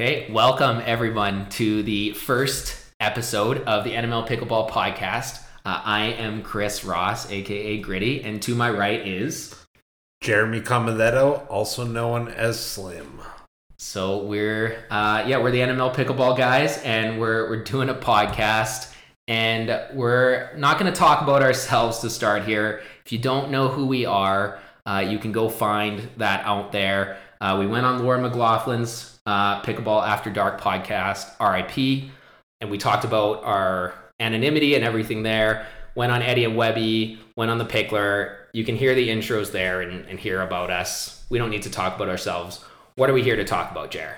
Okay, welcome everyone to the first episode of the NML Pickleball Podcast. Uh, I am Chris Ross, aka Gritty, and to my right is Jeremy Comadetto, also known as Slim. So we're uh, yeah we're the NML Pickleball guys, and we're we're doing a podcast, and we're not going to talk about ourselves to start here. If you don't know who we are, uh, you can go find that out there. Uh, we went on Laura McLaughlin's uh, Pickleball After Dark podcast, RIP, and we talked about our anonymity and everything there. Went on Eddie and Webby, went on the Pickler. You can hear the intros there and, and hear about us. We don't need to talk about ourselves. What are we here to talk about, Jer?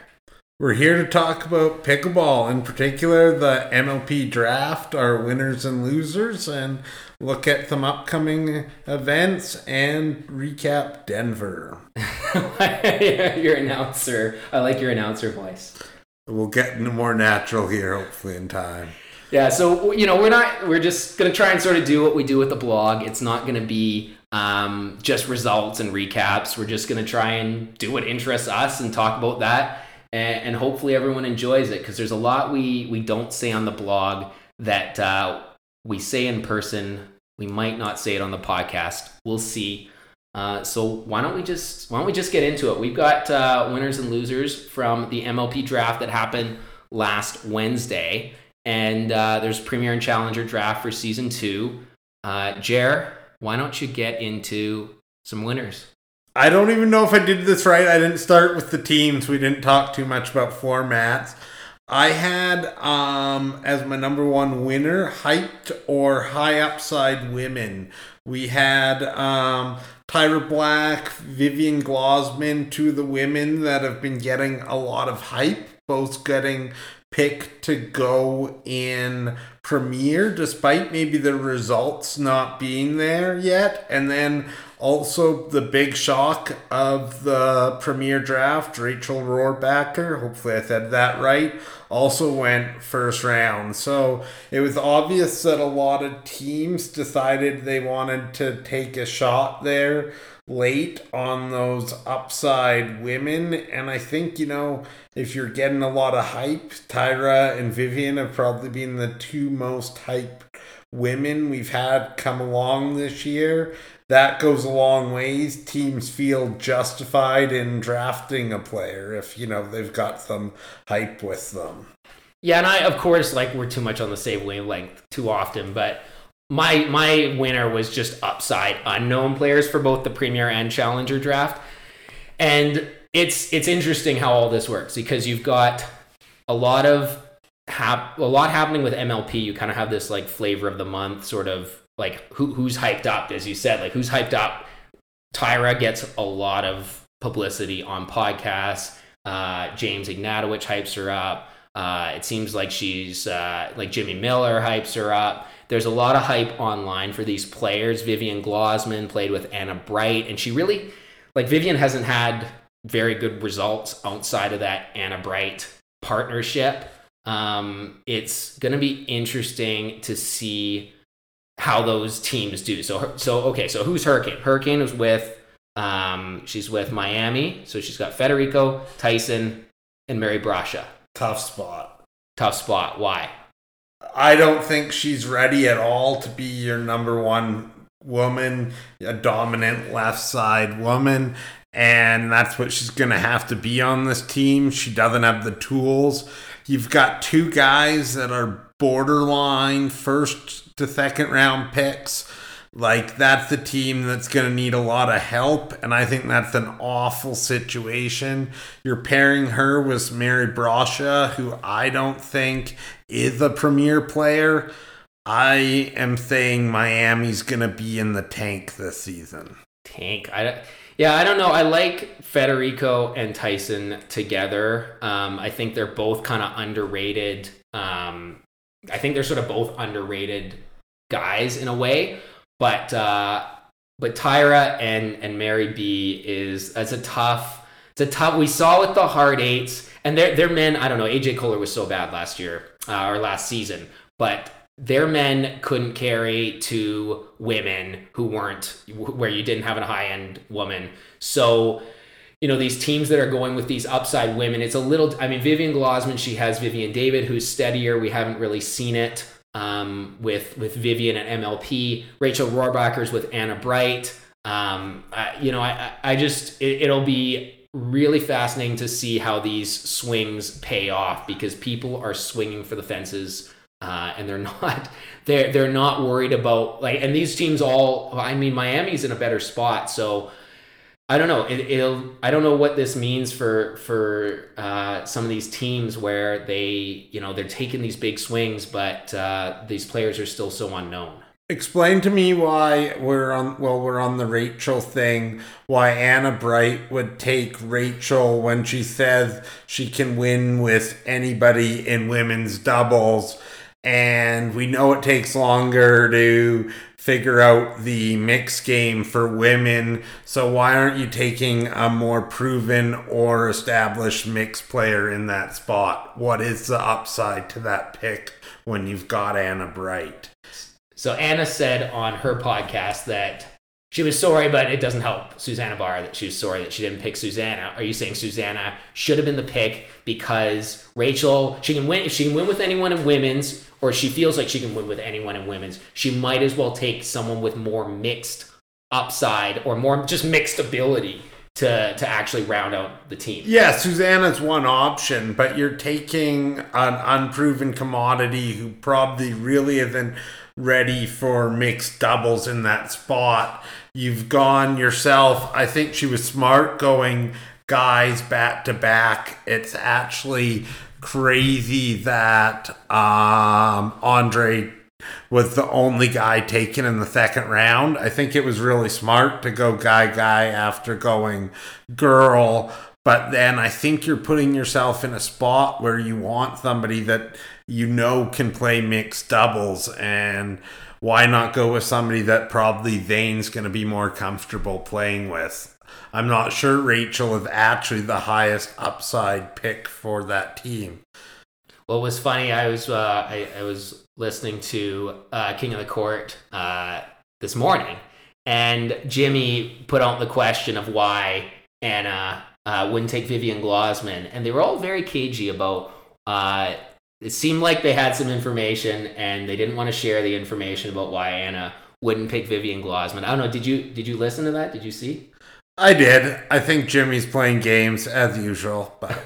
We're here to talk about pickleball, in particular the MLP draft, our winners and losers, and look at some upcoming events and recap Denver. your announcer. I like your announcer voice. We'll get more natural here, hopefully, in time. Yeah, so you know, we're not. We're just gonna try and sort of do what we do with the blog. It's not gonna be um, just results and recaps. We're just gonna try and do what interests us and talk about that and, and hopefully everyone enjoys it because there's a lot we we don't say on the blog that uh, we say in person. We might not say it on the podcast. We'll see. Uh, so why don't we just why don't we just get into it? We've got uh, winners and losers from the MLP draft that happened last Wednesday, and uh, there's Premier and Challenger draft for season two. Uh, Jer, why don't you get into some winners? I don't even know if I did this right. I didn't start with the teams. We didn't talk too much about formats. I had um, as my number one winner hyped or high upside women. We had um, Tyra Black, Vivian Glozman, two of the women that have been getting a lot of hype, both getting picked to go in Premiere, despite maybe the results not being there yet. And then also, the big shock of the premier draft, Rachel Rohrbacher, hopefully I said that right, also went first round. So it was obvious that a lot of teams decided they wanted to take a shot there late on those upside women. And I think, you know, if you're getting a lot of hype, Tyra and Vivian have probably been the two most hype women we've had come along this year that goes a long ways. Teams feel justified in drafting a player if you know they've got some hype with them. Yeah, and I of course like we're too much on the same wavelength too often, but my my winner was just upside unknown players for both the Premier and Challenger draft. And it's it's interesting how all this works because you've got a lot of hap- a lot happening with MLP. You kind of have this like flavor of the month sort of like who who's hyped up, as you said, like who's hyped up. Tyra gets a lot of publicity on podcasts. Uh, James Ignatowich hypes her up. Uh, it seems like she's uh, like Jimmy Miller hypes her up. There's a lot of hype online for these players. Vivian Glozman played with Anna Bright, and she really like Vivian hasn't had very good results outside of that Anna Bright partnership. Um, it's going to be interesting to see how those teams do. So so okay, so who's Hurricane? Hurricane is with um she's with Miami, so she's got Federico, Tyson, and Mary Brascia. Tough spot. Tough spot. Why? I don't think she's ready at all to be your number one woman, a dominant left side woman. And that's what she's going to have to be on this team. She doesn't have the tools. You've got two guys that are borderline first to second round picks. Like that's the team that's going to need a lot of help, and I think that's an awful situation. You're pairing her with Mary Brascia, who I don't think is a premier player. I am saying Miami's going to be in the tank this season. Tank. I yeah, I don't know. I like Federico and Tyson together. Um, I think they're both kind of underrated. Um, I think they're sort of both underrated guys in a way, but uh, but Tyra and and Mary B is that's a tough. It's a tough. We saw with the hard eights, and their their men. I don't know. AJ Koller was so bad last year uh, or last season, but their men couldn't carry two women who weren't where you didn't have a high end woman. So you know these teams that are going with these upside women. It's a little. I mean, Vivian Glozman, she has Vivienne David, who's steadier. We haven't really seen it um, with with Vivian at MLP. Rachel Rohrbacher's with Anna Bright. Um, I, you know, I I just it, it'll be really fascinating to see how these swings pay off because people are swinging for the fences uh, and they're not they're they're not worried about like and these teams all I mean Miami's in a better spot so I don't know. It, will I don't know what this means for for uh, some of these teams where they you know they're taking these big swings but uh, these players are still so unknown. Explain to me why we're on well we're on the Rachel thing why Anna Bright would take Rachel when she says she can win with anybody in women's doubles. And we know it takes longer to figure out the mix game for women. So why aren't you taking a more proven or established mix player in that spot? What is the upside to that pick when you've got Anna Bright? So Anna said on her podcast that she was sorry, but it doesn't help Susanna Barr that she was sorry that she didn't pick Susanna. Are you saying Susanna should have been the pick because Rachel she can win if she can win with anyone in women's, or she feels like she can win with anyone in women's, she might as well take someone with more mixed upside or more just mixed ability to to actually round out the team. Yeah, Susanna's one option, but you're taking an unproven commodity who probably really isn't ready for mixed doubles in that spot. You've gone yourself. I think she was smart going guys back to back. It's actually crazy that um, Andre was the only guy taken in the second round. I think it was really smart to go guy guy after going girl. But then I think you're putting yourself in a spot where you want somebody that you know can play mixed doubles and why not go with somebody that probably Zane's going to be more comfortable playing with? I'm not sure Rachel is actually the highest upside pick for that team. Well, it was funny. I was uh, I, I was listening to uh, King of the Court uh, this morning, and Jimmy put out the question of why Anna uh, wouldn't take Vivian Glozman, and they were all very cagey about uh, it seemed like they had some information and they didn't want to share the information about why Anna wouldn't pick Vivian Glozman. I don't know. Did you did you listen to that? Did you see? I did. I think Jimmy's playing games as usual, but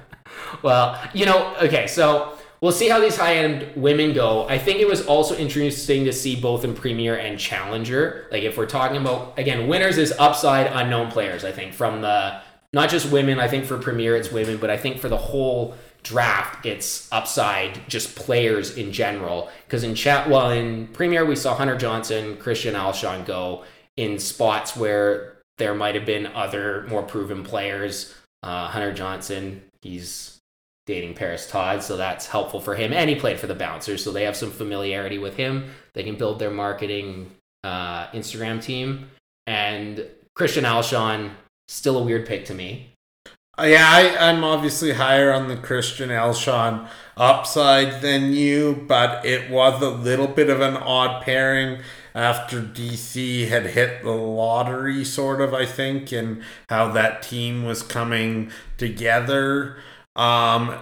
well, you know, okay, so we'll see how these high end women go. I think it was also interesting to see both in Premier and Challenger. Like if we're talking about again, winners is upside unknown players. I think from the not just women. I think for Premier it's women, but I think for the whole draft, it's upside just players in general. Because in chat, well, in Premier, we saw Hunter Johnson, Christian Alshon go in spots where there might have been other more proven players. Uh, Hunter Johnson, he's dating Parris Todd, so that's helpful for him. And he played for the Bouncers, so they have some familiarity with him. They can build their marketing uh, Instagram team. And Christian Alshon, still a weird pick to me. Uh, yeah, I, I'm obviously higher on the Christian Alshon upside than you, but it was a little bit of an odd pairing after DC had hit the lottery, sort of, I think, and how that team was coming together. Um,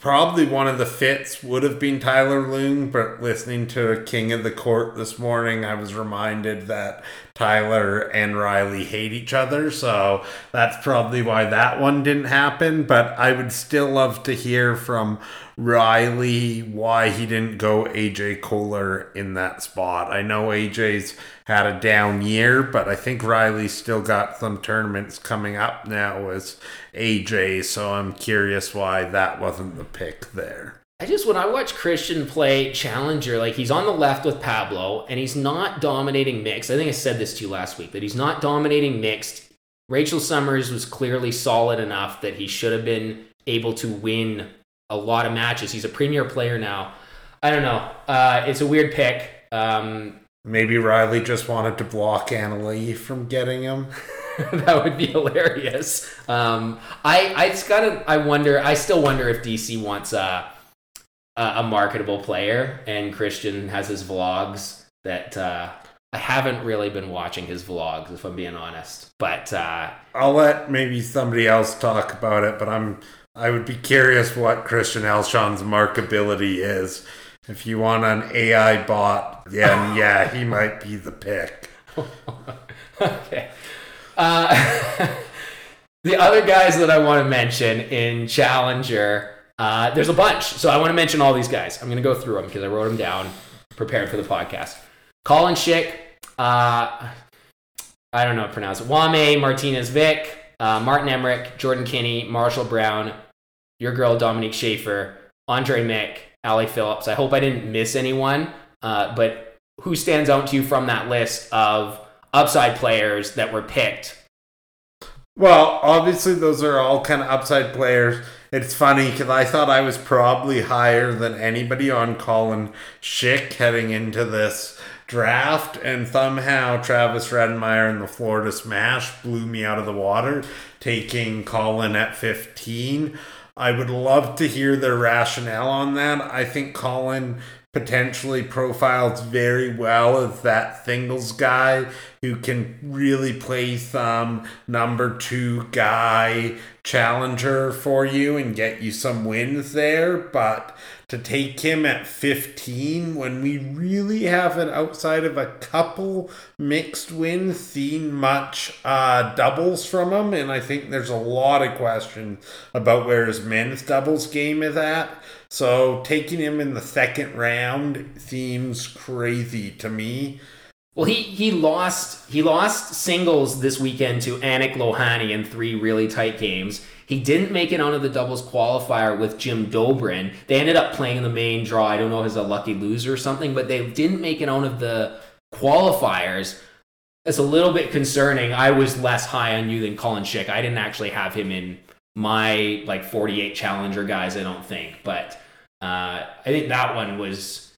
probably one of the fits would have been Tyler Loong, but listening to King of the Court this morning, I was reminded that Tyler and Riley hate each other. So that's probably why that one didn't happen. But I would still love to hear from Riley why he didn't go AJ Koller in that spot. I know AJ's had a down year, but I think Riley's still got some tournaments coming up now as AJ, so I'm curious why that wasn't the pick there. I just when I watch Christian play challenger, like he's on the left with Pablo, and he's not dominating mixed. I think I said this to you last week that he's not dominating mixed. Rachel Summers was clearly solid enough that he should have been able to win a lot of matches. He's a premier player now. I don't know. Uh, it's a weird pick. Um, Maybe Riley just wanted to block Anna from getting him. that would be hilarious. Um, I I just gotta. I wonder. I still wonder if DC wants a a, a marketable player, and Christian has his vlogs that. Uh, I haven't really been watching his vlogs, if I'm being honest. But uh, I'll let maybe somebody else talk about it, but I'm I would be curious what Christian Alshon's markability is. If you want an AI bot, then yeah, he might be the pick. okay. Uh, the other guys that I want to mention in Challenger, uh, there's a bunch. So I want to mention all these guys. I'm going to go through them because I wrote them down, prepared for the podcast. Collin Shick, uh, I don't know how to pronounce it. Jaume, Martinez Vich, uh, Martin Emmrich, Jordan Kinney, Marshall Brown, your girl Dominique Schaefer, Andre Mick, Ali Phillips. I hope I didn't miss anyone, uh, but who stands out to you from that list of upside players that were picked? Well, obviously, those are all kind of upside players. It's funny because I thought I was probably higher than anybody on Collin Shick heading into this draft, and somehow Travis Rettenmaier and the Florida Smash blew me out of the water, taking Colin at 15. I would love to hear their rationale on that. I think Colin potentially profiles very well as that singles guy who can really play some number two guy challenger for you and get you some wins there. But to take him at 15 when we really haven't, outside of a couple mixed wins, seen much uh, doubles from him. And I think there's a lot of questions about where his men's doubles game is at. So taking him in the second round seems crazy to me. Well, he, he lost he lost singles this weekend to Aanik Lohani in three really tight games. He didn't make it onto the doubles qualifier with Jim Dobrin. They ended up playing in the main draw. I don't know if it's a lucky loser or something, but they didn't make it onto the qualifiers. It's a little bit concerning. I was less high on you than Collin Shick. I didn't actually have him in my like 48 challenger guys, I don't think. But uh, I think that one was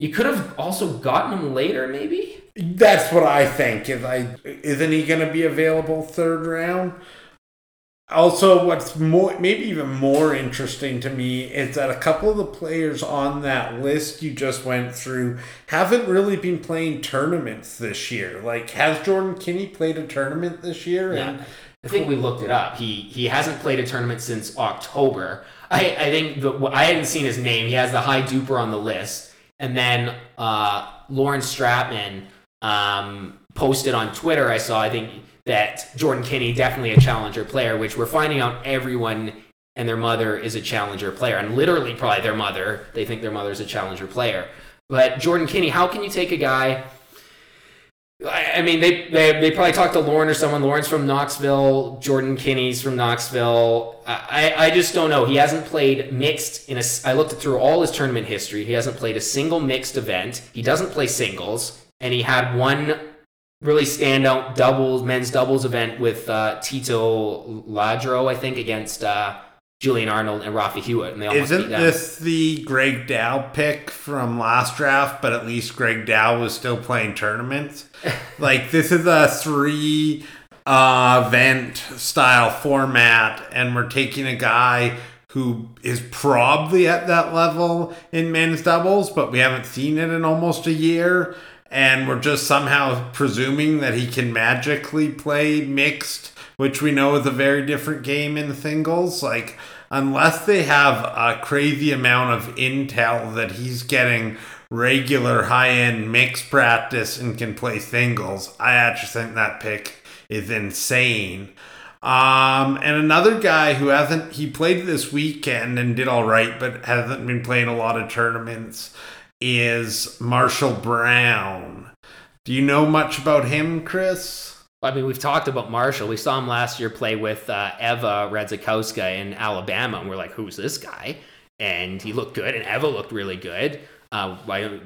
you could have also gotten him later, maybe. That's what I think. Is I isn't he going to be available third round? Also, what's more, maybe even more interesting to me is that a couple of the players on that list you just went through haven't really been playing tournaments this year. Like, has Jordan Kinney played a tournament this year? Yeah. And I think we looked it up. He he hasn't played a tournament since October. I, I think the, I hadn't seen his name. He has the high duper on the list, and then uh, Lauren Stratman um, posted on Twitter. I saw. I think that Jordan Kinney definitely a challenger player, which we're finding out everyone and their mother is a challenger player, and literally probably their mother. They think their mother is a challenger player. But Jordan Kinney, how can you take a guy? I mean, they, they, they probably talked to Lauren or someone. Lauren's from Knoxville. Jordan Kinney's from Knoxville. I, I just don't know. He hasn't played mixed in a. I looked through all his tournament history. He hasn't played a single mixed event. He doesn't play singles, and he had one really standout doubles men's doubles event with uh, Tito Ladro, I think, against uh, Julian Arnold and Rafa Hewett, and they almost Isn't this the Greg Dow pick from last draft? But at least Greg Dow was still playing tournaments. like this is a three uh, event style format, and we're taking a guy who is probably at that level in men's doubles, but we haven't seen it in almost a year and we're just somehow presuming that he can magically play mixed, which we know is a very different game in singles. Like, unless they have a crazy amount of intel that he's getting regular high end mixed practice and can play singles, I actually think that pick is insane. Um, and another guy who hasn't, he played this weekend and did all right, but hasn't been playing a lot of tournaments is Marshall Brown. Do you know much about him, Chris? I mean, we've talked about Marshall. We saw him last year play with uh, Eva Radzikowska in Alabama, and we're like, who's this guy? And he looked good, and Eva looked really good. Uh, I,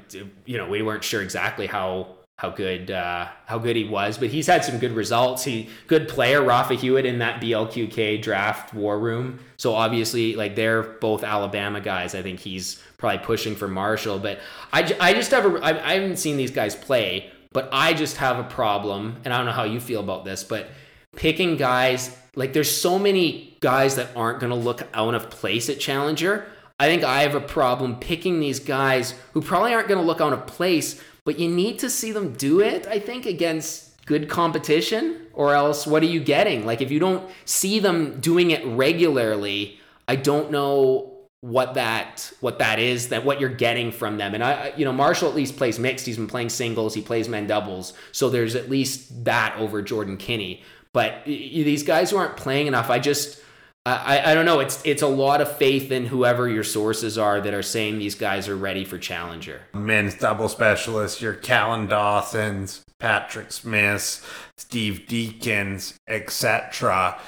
you know, we weren't sure exactly how how good uh, how good he was, but he's had some good results. He good player, Rafa Hewett in that BLQK draft war room. So obviously, like they're both Alabama guys. I think he's probably pushing for Marshall. But I, I just have a I, I haven't seen these guys play, but I just have a problem, and I don't know how you feel about this, but picking guys like there's so many guys that aren't going to look out of place at Challenger. I think I have a problem picking these guys who probably aren't going to look out of place, but you need to see them do it, I think, against good competition, or else what are you getting? Like, if you don't see them doing it regularly, I don't know what that what that is that what you're getting from them and i you know marshall at least plays mixed he's been playing singles he plays men doubles so there's at least that over jordan kinney but these guys who aren't playing enough i just I, I don't know. It's it's a lot of faith in whoever your sources are that are saying these guys are ready for challenger. Men's double specialists, your Callan Dawsons, Patrick Smiths, Steve Deakins, etc.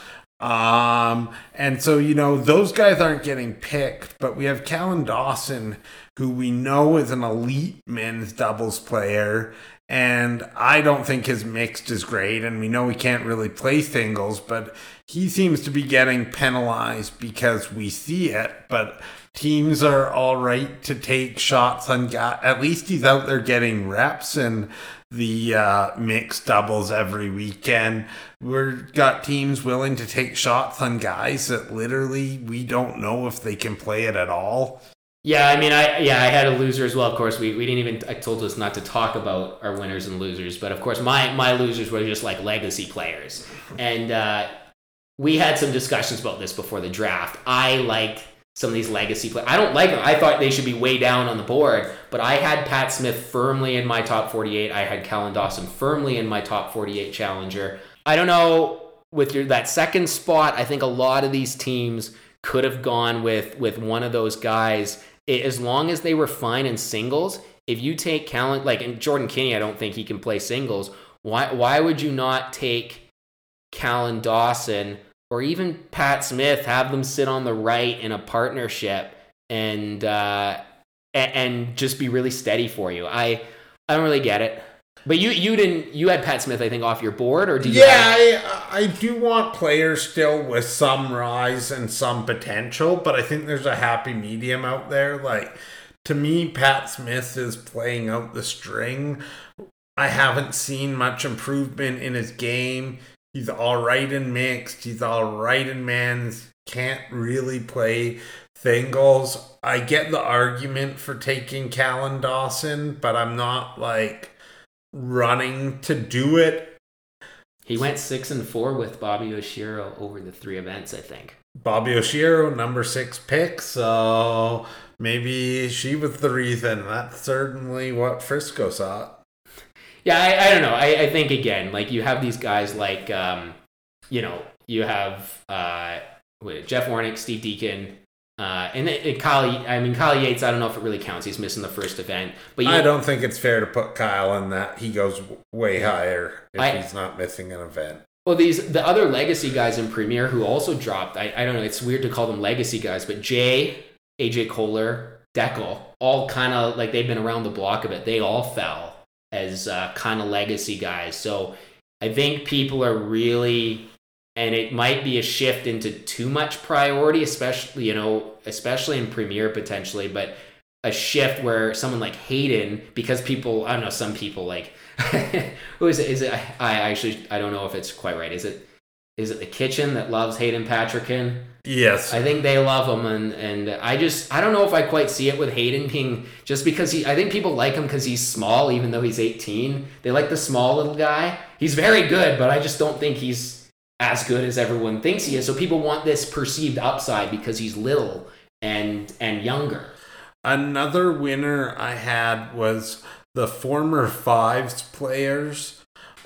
Um, and so, you know, those guys aren't getting picked, but we have Callan Dawson, who we know is an elite men's doubles player. And I don't think his mixed is great. And we know he can't really play singles, but he seems to be getting penalized because we see it. But teams are all right to take shots on guy. At least he's out there getting reps. And the uh, mixed doubles every weekend. We've got teams willing to take shots on guys that literally we don't know if they can play it at all. Yeah, I mean, I yeah, I had a loser as well. Of course, we, we didn't even. I told us not to talk about our winners and losers, but of course, my my losers were just like legacy players, and uh, we had some discussions about this before the draft. I like some of these legacy players. I don't like them. I thought they should be way down on the board, but I had Pat Smith firmly in my top 48. I had Callan Dawson firmly in my top 48 challenger. I don't know with your that second spot. I think a lot of these teams could have gone with with one of those guys as long as they were fine in singles. If you take Callan like and Jordan Kinney, I don't think he can play singles. Why why would you not take Callan Dawson? or even Pat Smith, have them sit on the right in a partnership and uh, and just be really steady for you. I I don't really get it. But you you didn't you had Pat Smith I think off your board or did you? Yeah, have- I I do want players still with some rise and some potential, but I think there's a happy medium out there. Like to me, Pat Smith is playing out the string. I haven't seen much improvement in his game. He's all right in mixed. He's all right in men's. Can't really play singles. I get the argument for taking Callan Dawson, but I'm not like running to do it. He went six and four with Bobbi Oshiro over the three events, I think. Bobbi Oshiro, number six pick, so maybe she was the reason. That's certainly what Frisco saw. Yeah, I, I don't know. I, I think again, like you have these guys like um, you know, you have uh Jeff Warnick, Steve Deakin, uh, and, and Kyle, I mean Kyle Yates. I don't know if it really counts. He's missing the first event, but you, I don't think it's fair to put Kyle in that. He goes way higher if I, he's not missing an event. Well, these the other legacy guys in Premier who also dropped. I, I don't know. It's weird to call them legacy guys, but Jay, AJ Koller, Dekel, all kind of like they've been around the block of it. They all fell as uh, kind of legacy guys. So I think people are really, and it might be a shift into too much priority, especially you know, especially in Premier potentially, but a shift where someone like Hayden, because people, I don't know, some people like, who is it? Is it? I, I actually, I don't know if it's quite right. Is it? Is it the kitchen that loves Hayden Patriquin? Yes. I think they love him and and I just I don't know if I quite see it with Hayden being just because he I think people like him cuz he's small even though he's 18. They like the small little guy. He's very good, but I just don't think he's as good as everyone thinks he is. So people want this perceived upside because he's little and and younger. Another winner I had was the former fives players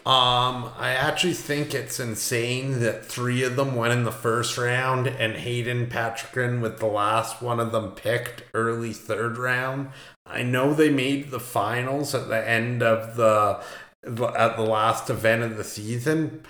um, I actually think it's insane that three of them went in the first round and Hayden Patriquin with the last one of them picked early third round. I know they made the finals at the end of the at the last event of the season,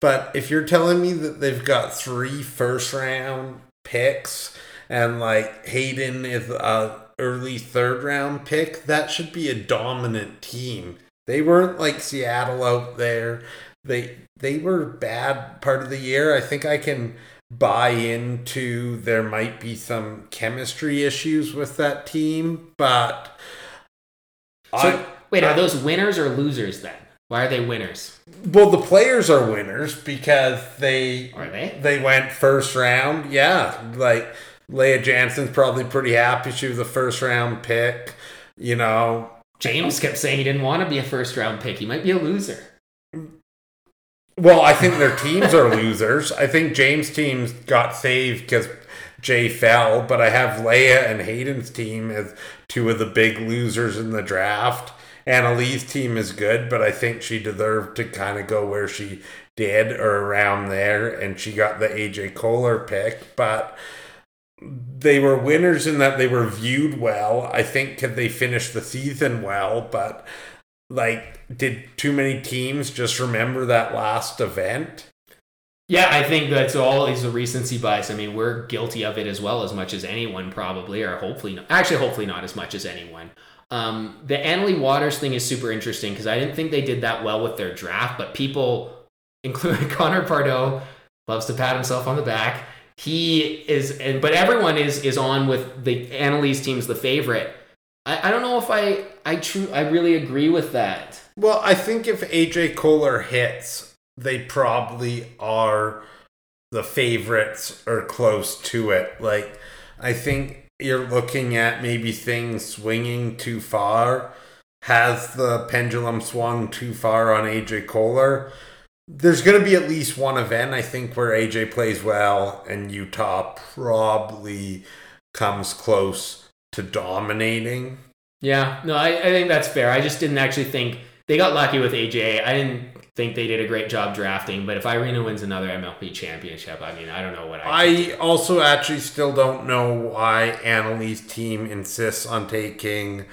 but if you're telling me that they've got three first round picks and like Hayden is a early third round pick, that should be a dominant team they weren't like Seattle out there. They they were bad part of the year. I think I can buy into there might be some chemistry issues with that team, but so I, wait, are those winners or losers then? Why are they winners? Well, the players are winners because they are they they went first round. Yeah, like Lea Jansen's probably pretty happy she was a first round pick. You know, James kept saying he didn't want to be a first round pick. He might be a loser. Well, I think their teams are losers. I think James' teams got saved because Jay fell, but I have Leia and Hayden's team as two of the big losers in the draft. Annalise team is good, but I think she deserved to kind of go where she did or around there, and she got the AJ Koller pick. But they were winners in that they were viewed well. I think could they finish the season well, but like did too many teams just remember that last event? Yeah, I think that's all is a recency bias. I mean, we're guilty of it as well, as much as anyone probably, or hopefully not. Actually, hopefully not as much as anyone. Um, the Anna Leigh Waters thing is super interesting because I didn't think they did that well with their draft, but people, including Connor Pardoe, loves to pat himself on the back. He is, and but everyone is is on with the Annalise team's the favorite. I, I don't know if I I true I really agree with that. Well, I think if AJ Koller hits, they probably are the favorites or close to it. Like, I think you're looking at maybe things swinging too far. Has the pendulum swung too far on AJ Koller? There's going to be at least one event, I think, where AJ plays well and Utah probably comes close to dominating. Yeah, no, I, I think that's fair. I just didn't actually think they got lucky with AJ. I didn't think they did a great job drafting, but if Irina wins another MLP championship, I mean, I don't know what I. I also actually still don't know why Annalie's team insists on taking,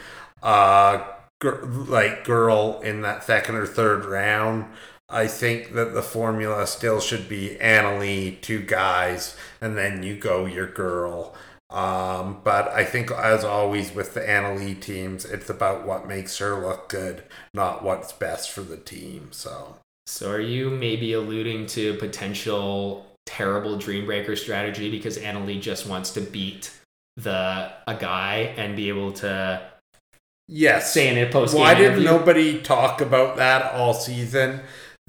uh, gr- like girl in that second or third round. I think that the formula still should be Annalie, two guys, and then you go your girl. Um, but I think, as always with the Annalie teams, it's about what makes her look good, not what's best for the team. So, so are you maybe alluding to potential terrible Dreambreaker strategy because Annalie just wants to beat the a guy and be able to yes, say in a post. Why did nobody talk about that all season?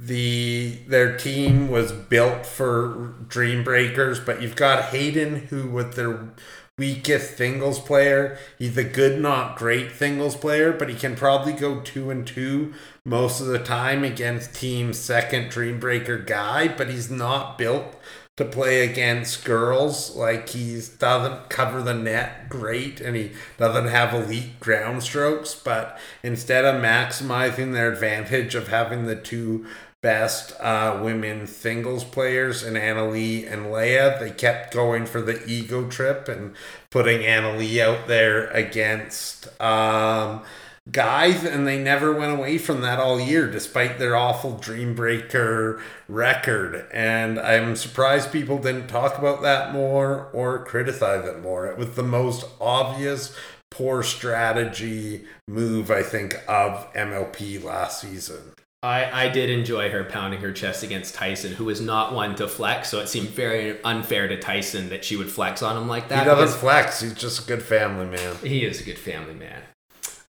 The their team was built for dream breakers but you've got hayden who with their weakest singles player he's a good not great singles player but he can probably go two and two most of the time against team second dream breaker guy but he's not built to play against girls. Like he doesn't cover the net great and he doesn't have elite ground strokes but instead of maximizing their advantage of having the two best uh, women singles players in Annalie and Leia. They kept going for the ego trip and putting Annalie out there against um, guys, and they never went away from that all year, despite their awful Dreambreaker record. And I'm surprised people didn't talk about that more or criticize it more. It was the most obvious poor strategy move, I think, of MLP last season. I, I did enjoy her pounding her chest against Tyson, who was not one to flex. So it seemed very unfair to Tyson that she would flex on him like that. He doesn't flex. He's just a good family man. He is a good family man.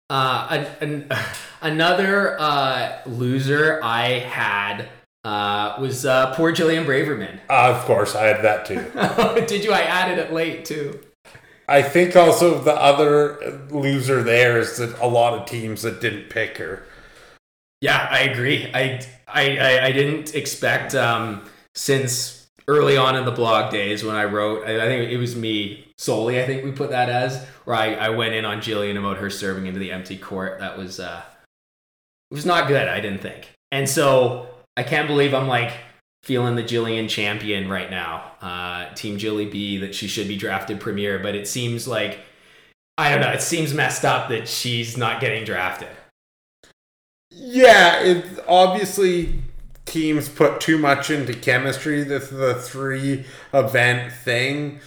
Uh, an, an, another uh, loser I had uh, was uh, poor Jillian Braverman. Uh, of course, I had that too. did you? I added it late too. I think also the other loser there is that a lot of teams that didn't pick her. Yeah, I agree. I I I, didn't expect um, since early on in the blog days when I wrote. I, I, think it was me solely. I think we put that as where I, I went in on Jillian about her serving into the empty court. That was uh, it was not good. I didn't think, and so I can't believe I'm like feeling the Jillian champion right now. Uh, Team Jilly B that she should be drafted premier, but it seems like I don't know. It seems messed up that she's not getting drafted. Yeah, it obviously teams put too much into chemistry. This is a three event thing.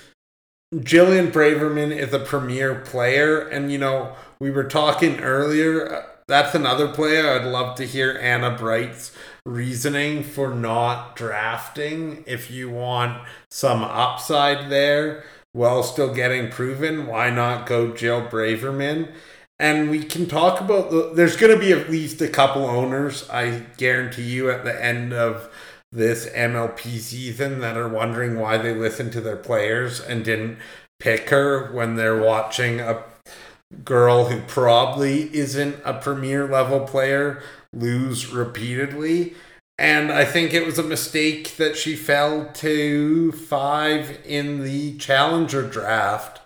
Jillian Braverman is a premier player, and you know, we were talking earlier. Uh, that's another player I'd love to hear Anna Bright's reasoning for not drafting. If you want some upside there while still getting proven, why not go Jill Braverman? And we can talk about the, there's going to be at least a couple owners i guarantee you at the end of this mlp season that are wondering why they listened to their players and didn't pick her when they're watching a girl who probably isn't a premier level player lose repeatedly. And I think it was a mistake that she fell to five in the challenger draft.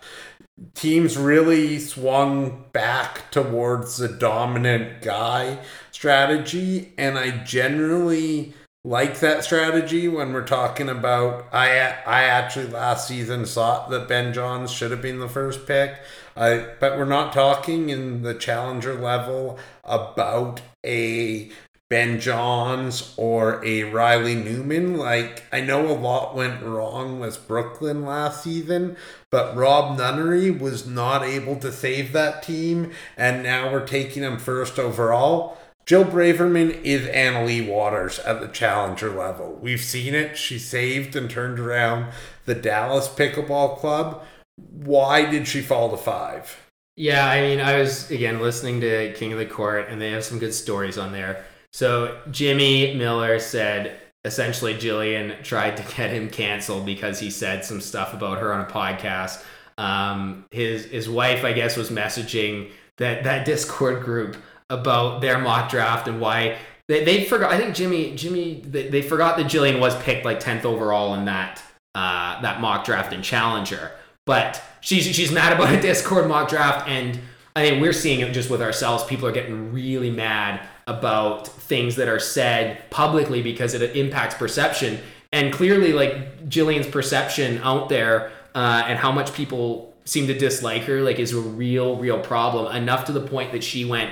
Teams really swung back towards the dominant guy strategy, and I generally like that strategy when we're talking about I I actually last season thought that Ben Johns should have been the first pick. I but we're not talking in the challenger level about a Ben Johns or a Riley Newman. Like I know a lot went wrong with Brooklyn last season, but Rob Nunnery was not able to save that team, and now we're taking him first overall. Jill Braverman is Anna Leigh Waters at the challenger level. We've seen it. She saved and turned around the Dallas Pickleball Club. Why did she fall to five? Yeah, I mean, I was again listening to King of the Court, and they have some good stories on there. So Jimmy Miller said essentially Jillian tried to get him canceled because he said some stuff about her on a podcast. Um, his his wife, I guess, was messaging that that Discord group about their mock draft and why they, they forgot. I think Jimmy Jimmy they, they forgot that Jillian was picked like tenth overall in that uh, that mock draft and Challenger, but she's she's mad about a Discord mock draft, and I think we're seeing it just with ourselves. People are getting really mad about things that are said publicly because it impacts perception, and clearly, like Jillian's perception out there uh, and how much people seem to dislike her, like is a real real problem. Enough to the point that she went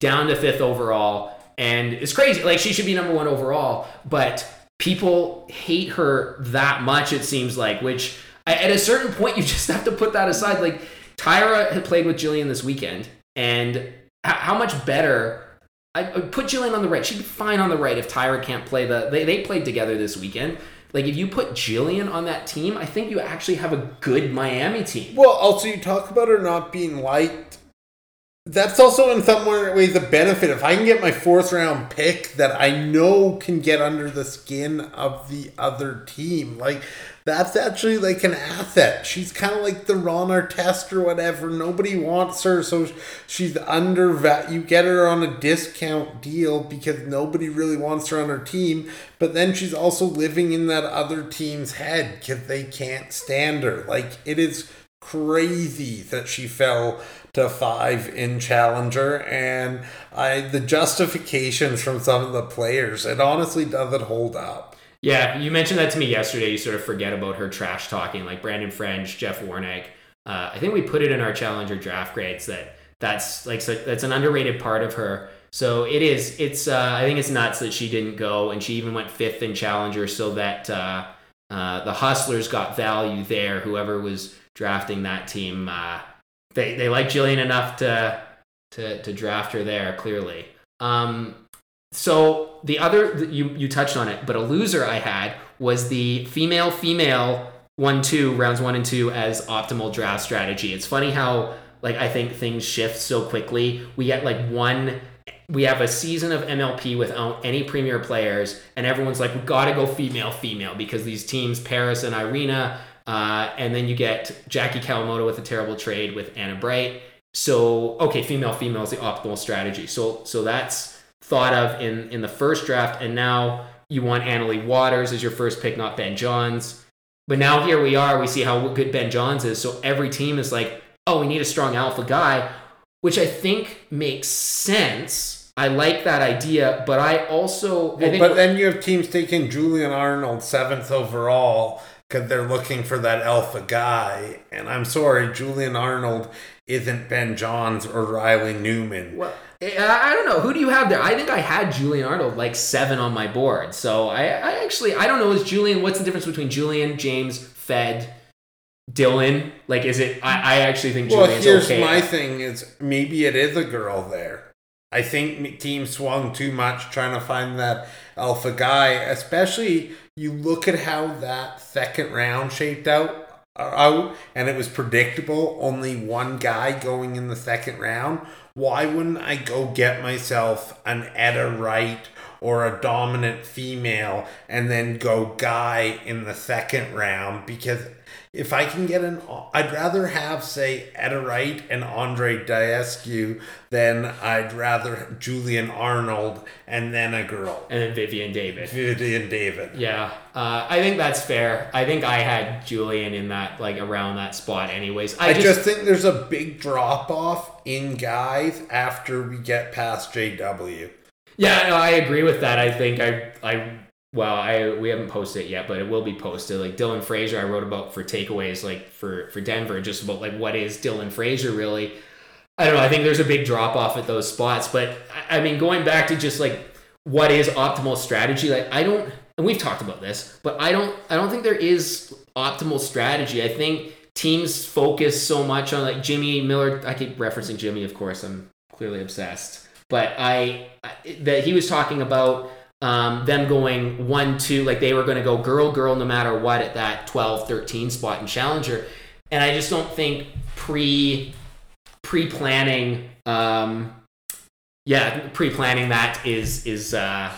down to fifth overall, and it's crazy. Like she should be number one overall, but people hate her that much. It seems like, which at a certain point you just have to put that aside. Like Tyra had played with Jillian this weekend, and how much better. I put Jillian on the right. She'd be fine on the right if Tyra can't play the. They, they played together this weekend. Like if you put Jillian on that team, I think you actually have a good Miami team. Well, also you talk about her not being liked that's also in some ways a benefit. If I can get my fourth round pick that I know can get under the skin of the other team, like that's actually like an asset. She's kind of like the Ron Artest or whatever. Nobody wants her, so she's under. You get her on a discount deal because nobody really wants her on her team. But then she's also living in that other team's head because they can't stand her. Like it is crazy that she fell to five in Challenger, and I the justifications from some of the players it honestly doesn't hold up. Yeah, you mentioned that to me yesterday. You sort of forget about her trash talking, like Brandon French, Jeff Warnick. Uh, I think we put it in our Challenger draft grades that that's like so that's an underrated part of her. So it is. It's. Uh, I think it's nuts that she didn't go, and she even went fifth in Challenger, so that uh, uh, the Hustlers got value there. Whoever was drafting that team uh, they they like Jillian enough to to to draft her there clearly. Um, so the other you you touched on it, but a loser I had was the female female one two rounds one and two as optimal draft strategy. It's funny how like I think things shift so quickly. We get like one we have a season of MLP without any premier players, and everyone's like, we gotta go female, female, because these teams, Paris and Irina, uh, and then you get Jackie Kawamoto with a terrible trade with Anna Bright. So okay, female female is the optimal strategy. So so that's thought of in in the first draft, and now you want Anna Leigh Waters as your first pick, not Ben Johns. But now here we are, we see how good Ben Johns is. So every team is like, oh, we need a strong alpha guy, which I think makes sense. I like that idea, but I also. Well, I but then you have teams taking Julian Arnold seventh overall because they're looking for that alpha guy. And I'm sorry, Julian Arnold isn't Ben Johns or Riley Newman. Well, Eh, I don't know. Who do you have there? I think I had Julian Arnold like seven on my board. So I, I actually I don't know. Is Julian? What's the difference between Julian, James, Fed, Dylan? Like, is it? I, I actually think Julian's well, here's okay. my thing: is maybe it is a girl there. I think team swung too much trying to find that alpha guy, especially you look at how that second round shaped out uh, out and it was predictable only one guy going in the second round why wouldn't i go get myself an Etta Wright or a dominant female and then go guy in the second round? Because if I can get an, I'd rather have say Etta Wright and Andrei Daescu than I'd rather Julian Arnold and then a girl, and then Vivienne David. Vivienne David. Yeah, uh, I think that's fair. I think I had Julian in that like around that spot, anyways. I, just, think there's a big drop off in guys after we get past JW. Yeah, no, I agree with that. I think I I well, I we haven't posted it yet, but it will be posted. Like Dylan Frazier, I wrote about for takeaways, like for for Denver, just about like what is Dylan Frazier really. I don't know. I think there's a big drop off at those spots, but I mean, going back to just like what is optimal strategy, like I don't, and we've talked about this, but I don't, I don't think there is optimal strategy. I think teams focus so much on like Jimmy Miller. I keep referencing Jimmy, of course. I'm clearly obsessed, but I that he was talking about um, them going one two like they were going to go girl girl no matter what at that 12 13 spot in challenger. And i just don't think pre pre planning um, yeah pre planning that is is uh,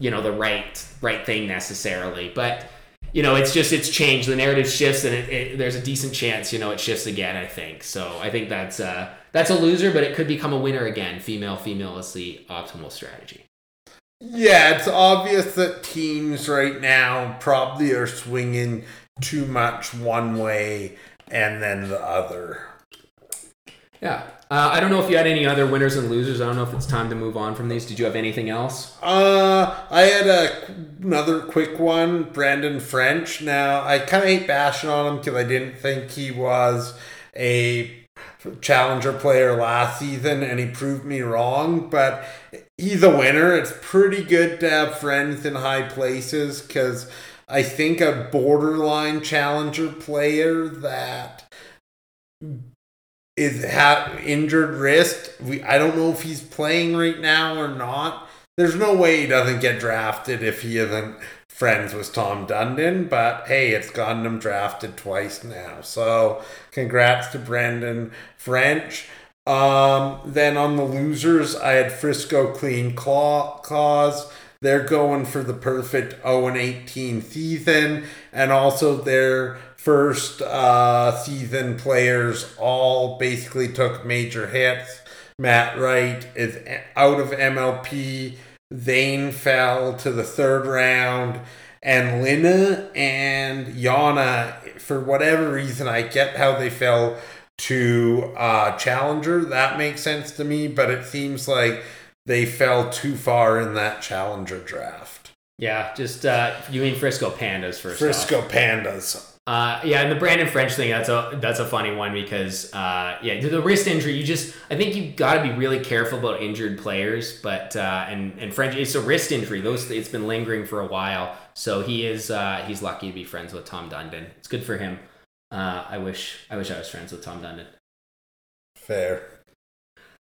you know the right right thing necessarily. But you know it's just it's changed. The narrative shifts and it, it, there's a decent chance you know it shifts again i think. So i think that's uh that's a loser but it could become a winner again. Female female is the optimal strategy yeah, it's obvious that teams right now probably are swinging too much one way and then the other. Yeah. Uh, I don't know if you had any other winners and losers. I don't know if it's time to move on from these. Did you have anything else? Uh, I had a, another quick one, Brandon French. Now, I kind of hate bashing on him because I didn't think he was a challenger player last season and he proved me wrong but he's a winner. It's pretty good to have friends in high places because i think a borderline challenger player that is ha- injured wrist we i don't know if he's playing right now or not. There's no way he doesn't get drafted if he isn't friends with Tom Dundon, but hey, it's gotten him drafted twice now. So congrats to Brandon French. Um, then on the losers, I had Frisco Clean Claw Claws. They're going for the perfect 0 and 18 season, and also their first uh, season players all basically took major hits. Matt Wright is out of MLP. Zane fell to the third round, and Lina and Yana, for whatever reason, I get how they fell to uh, Challenger. That makes sense to me, but it seems like they fell too far in that Challenger draft. Yeah, just uh, you mean Frisco Pandas first. Frisco off. Pandas. Uh, yeah, and the Brandon French thing that's a that's a funny one because uh, yeah, the wrist injury. You just I think you've got to be really careful about injured players. But uh, and and French it's a wrist injury. Those it's been lingering for a while. So he is uh, he's lucky to be friends with Tom Dundon. It's good for him. Uh, I wish I wish I was friends with Tom Dundon. Fair.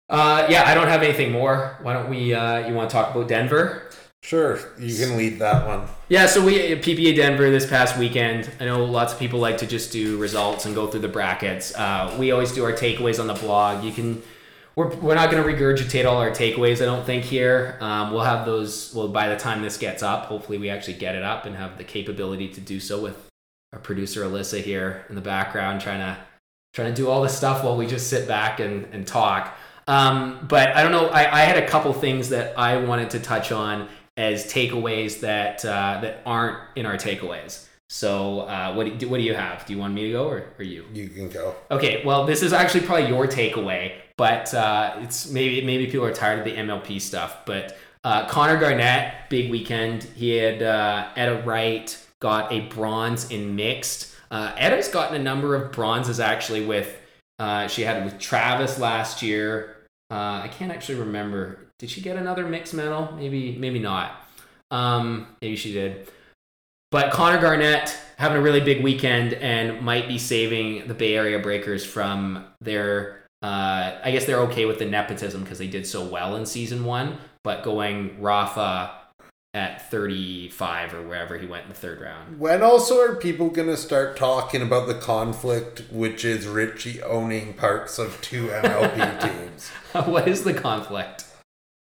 Uh, yeah, I don't have anything more. Why don't we? Uh, you want to talk about Denver? Sure, you can lead that one. Yeah, so we PPA Denver this past weekend. I know lots of people like to just do results and go through the brackets. Uh, we always do our takeaways on the blog. You can. We're, we're not going to regurgitate all our takeaways, I don't think, here. Um, we'll have those, well, by the time this gets up, hopefully we actually get it up and have the capability to do so with our producer, Allissa, here in the background, trying to trying to do all this stuff while we just sit back and, and talk. Um, but I don't know, I, I had a couple things that I wanted to touch on as takeaways that uh, that aren't in our takeaways. So uh, what do, what do you have? Do you want me to go or, or you? You can go. Okay. Well, this is actually probably your takeaway, but uh, it's maybe maybe people are tired of the MLP stuff. But uh, Connor Garnett, big weekend. He had uh, Etta Wright got a bronze in mixed. Uh, Etta's gotten a number of bronzes actually with. Uh, she had it with Travis last year. Uh, I can't actually remember did she get another mixed medal? Maybe, maybe not. Um, maybe she did. But Connor Garnett having a really big weekend and might be saving the Bay Area Breakers from their. Uh, I guess they're okay with the nepotism because they did so well in season one, but going Rafa at 35 or wherever he went in the third round. When also are people going to start talking about the conflict, which is Richie owning parts of two MLP teams? what is the conflict?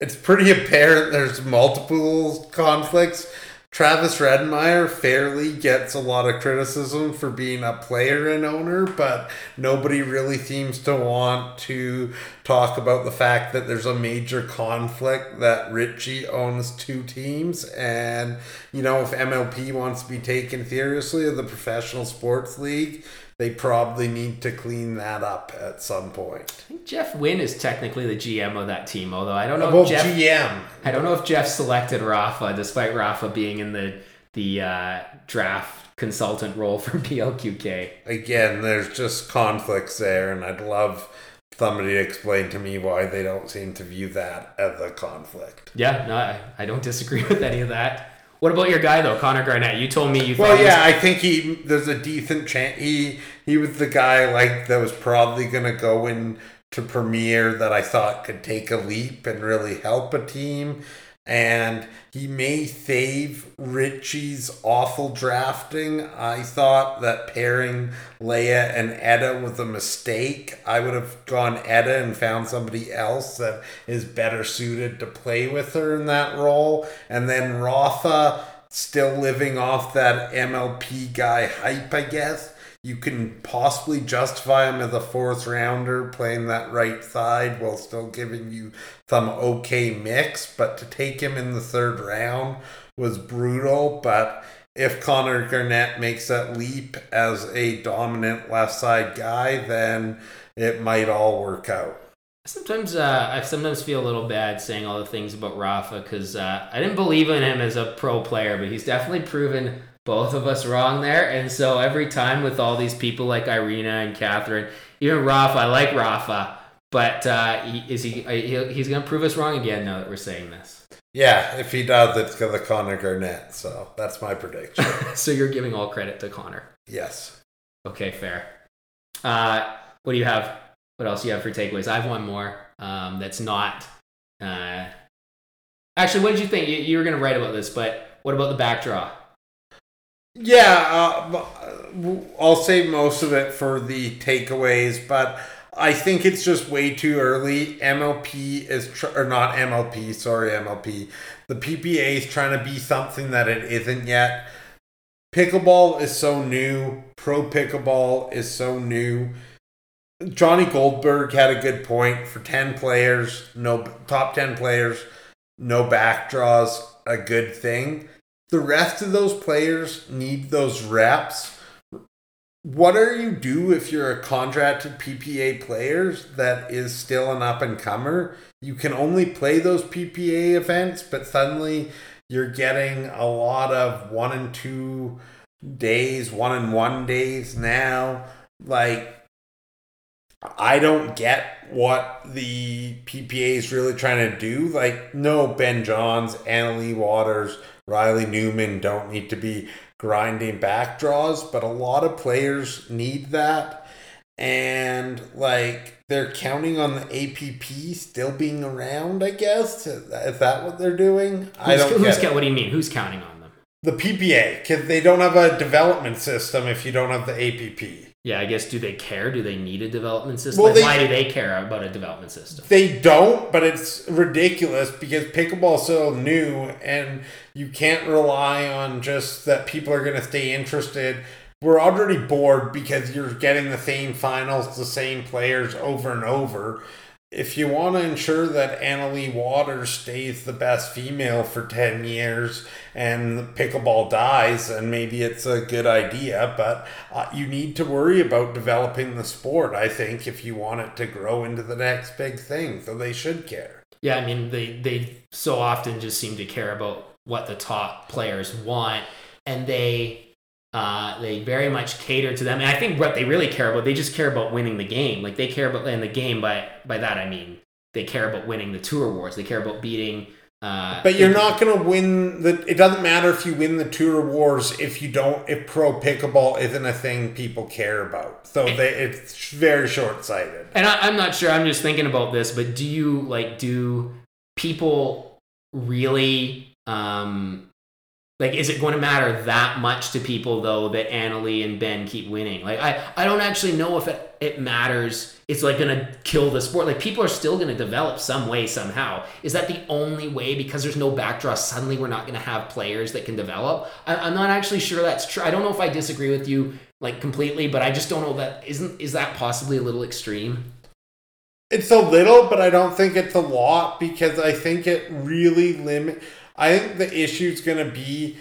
It's pretty apparent there's multiple conflicts. Travis Rettenmaier fairly gets a lot of criticism for being a player and owner, but nobody really seems to want to talk about the fact that there's a major conflict that Richie owns two teams. And, you know, if MLP wants to be taken seriously the professional sports league, they probably need to clean that up at some point. I think Jeff Wynn is technically the GM of that team, although I don't know Well, if Jeff GM. I don't know if Jeff selected Rafa, despite Rafa being in the the uh, draft consultant role for PLQK. Again, there's just conflicts there, and I'd love somebody to explain to me why they don't seem to view that as a conflict. Yeah, no, I, I don't disagree with any of that. What about your guy though, Connor Garnett? You told me you Well, thought he was- yeah, I think he there's a decent chance he he was the guy like that was probably gonna go in to premiere that I thought could take a leap and really help a team. And he may save Richie's awful drafting. I thought that pairing Lea and Etta was a mistake. I would have gone Etta and found somebody else that is better suited to play with her in that role. And then Rafa, still living off that MLP guy hype, I guess. You can possibly justify him as a fourth rounder playing that right side while still giving you some okay mix, but to take him in the third round was brutal. But if Connor Garnett makes that leap as a dominant left side guy, then it might all work out. Sometimes uh, I sometimes feel a little bad saying all the things about Rafa because uh, I didn't believe in him as a pro player, but he's definitely proven both of us wrong there. And so every time with all these people like Irina and Catherine, even Rafa, I like Rafa, but uh, he, is he? he he's going to prove us wrong again now that we're saying this. Yeah, if he does, it's going to Connor Garnett. So that's my prediction. so you're giving all credit to Connor. yes. Okay, fair. Uh, what do you have? What else do you have for takeaways? I have one more. Um, that's not. Uh, actually, what did you think? You, you were going to write about this, but what about the backdraw? Yeah, uh, I'll save most of it for the takeaways, but I think it's just way too early. MLP is, tr- or not MLP, sorry, MLP. The PPA is trying to be something that it isn't yet. Pickleball is so new. Pro pickleball is so new. Johnny Goldberg had a good point for 10 players, no top 10 players, no backdraws, a good thing the rest of those players need those reps. What are you do if you're a contracted PPA player that is still an up and comer? You can only play those PPA events, but suddenly you're getting a lot of one and two days, one and one days now. Like I don't get what the PPA is really trying to do. Like, no, Ben Johns, Anna Leigh Waters, Riley Newman don't need to be grinding back draws, but a lot of players need that. And like they're counting on the APP still being around, I guess. Is that what they're doing? I don't who's ca- what do you mean? Who's counting on them? the PPA because they don't have a development system if you don't have the APP. Yeah, I guess do they care? Do they need a development system? Well, Like, they- why do they care about a development system? They don't, but it's ridiculous because pickleball's so new and you can't rely on just that people are going to stay interested. We're already bored because you're getting the same finals, the same players over and over. If you want to ensure that Anna Leigh Waters stays the best female for 10 years and pickleball dies, then maybe it's a good idea. But uh, you need to worry about developing the sport, I think, if you want it to grow into the next big thing. So they should care. Yeah, I mean they they so often just seem to care about what the top players want, and they uh, they very much cater to them. And I think what they really care about, they just care about winning the game. Like they care about in the game. By by that I mean they care about winning the tour wars. They care about beating. Uh, But you're not going to win the. It doesn't matter if you win the Tour Wars if you don't. If pro pickleball isn't a thing people care about, so they, it's very short sighted. And I, I'm not sure. I'm just thinking about this. But do you like? Do people really um, Like, is it going to matter that much to people though that Anna Leigh and Ben keep winning? Like, I, I don't actually know if it, it matters. It's like going to kill the sport. Like, people are still going to develop some way somehow. Is that the only way? Because there's no backdraw, suddenly we're not going to have players that can develop. I, I'm not actually sure that's true. I don't know if I disagree with you like completely, but I just don't know that isn't is that possibly a little extreme? It's a little, but I don't think it's a lot because I think it really limit. I think the issue is going to be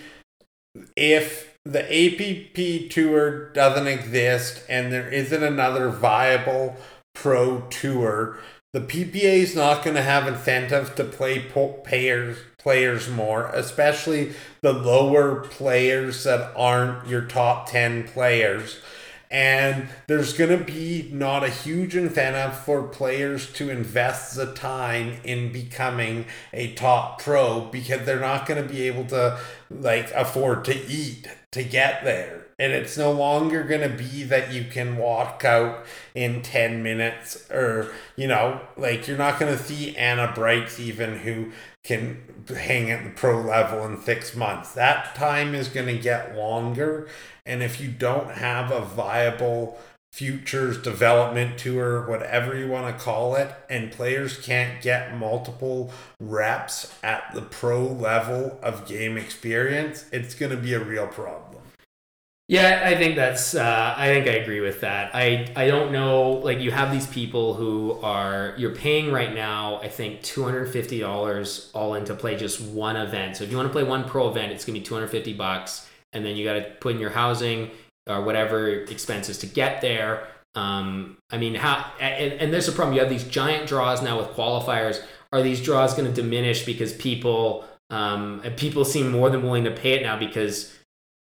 if the APP tour doesn't exist and there isn't another viable pro tour, the PPA is not going to have incentives to play players players more, especially the lower players that aren't your top 10 players and there's going to be not a huge incentive for players to invest the time in becoming a top pro because they're not going to be able to like afford to eat to get there. And it's no longer going to be that you can walk out in 10 minutes or you know like you're not going to see anna brights even who can hang at the pro level in six months. That time is going to get longer. And if you don't have a viable futures development tour, whatever you want to call it, and players can't get multiple reps at the pro level of game experience, it's going to be a real problem. Yeah, I think that's. Uh, I think I agree with that. I I don't know. Like you have these people who are you're paying right now. I think two hundred fifty dollars all in to play just one event. So if you want to play one pro event, it's gonna be two hundred fifty bucks and then you got to put in your housing or whatever expenses to get there. Um, I mean, how and, and there's a problem. You have these giant draws now with qualifiers. Are these draws going to diminish because people um, people seem more than willing to pay it now because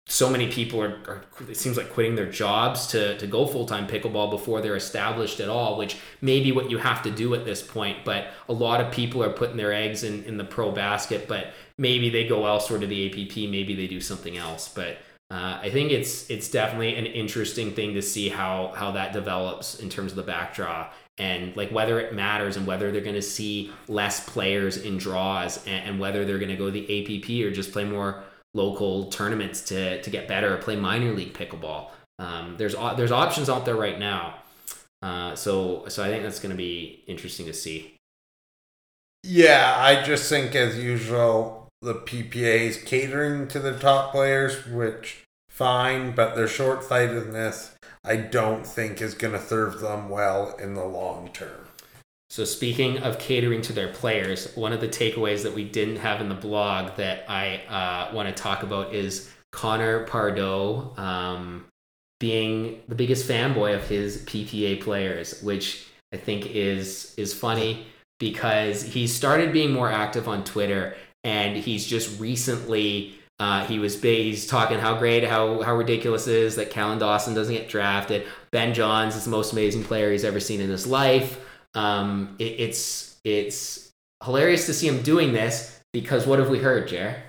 so many people are, are, it seems like quitting their jobs to, to go full-time pickleball before they're established at all which may be what you have to do at this point but a lot of people are putting their eggs in, in the pro basket but maybe they go elsewhere to the app maybe they do something else but uh, i think it's it's definitely an interesting thing to see how how that develops in terms of the back draw and like whether it matters and whether they're going to see less players in draws and, and whether they're going to go the app or just play more local tournaments to to get better, or play minor league pickleball. Um, there's there's options out there right now, uh, so so I think that's going to be interesting to see. Yeah, I just think as usual the PPAs catering to the top players, which fine, but their short sightedness I don't think is going to serve them well in the long term. So speaking of catering to their players, one of the takeaways that we didn't have in the blog that I uh, want to talk about is Connor Pardoe um, being the biggest fanboy of his PPA players, which I think is is funny because he started being more active on Twitter and he's just recently uh, he was he's talking how great how how ridiculous it is that Callan Dawson doesn't get drafted. Ben Johns is the most amazing player he's ever seen in his life. Um, it, it's it's hilarious to see him doing this because what have we heard, Jer?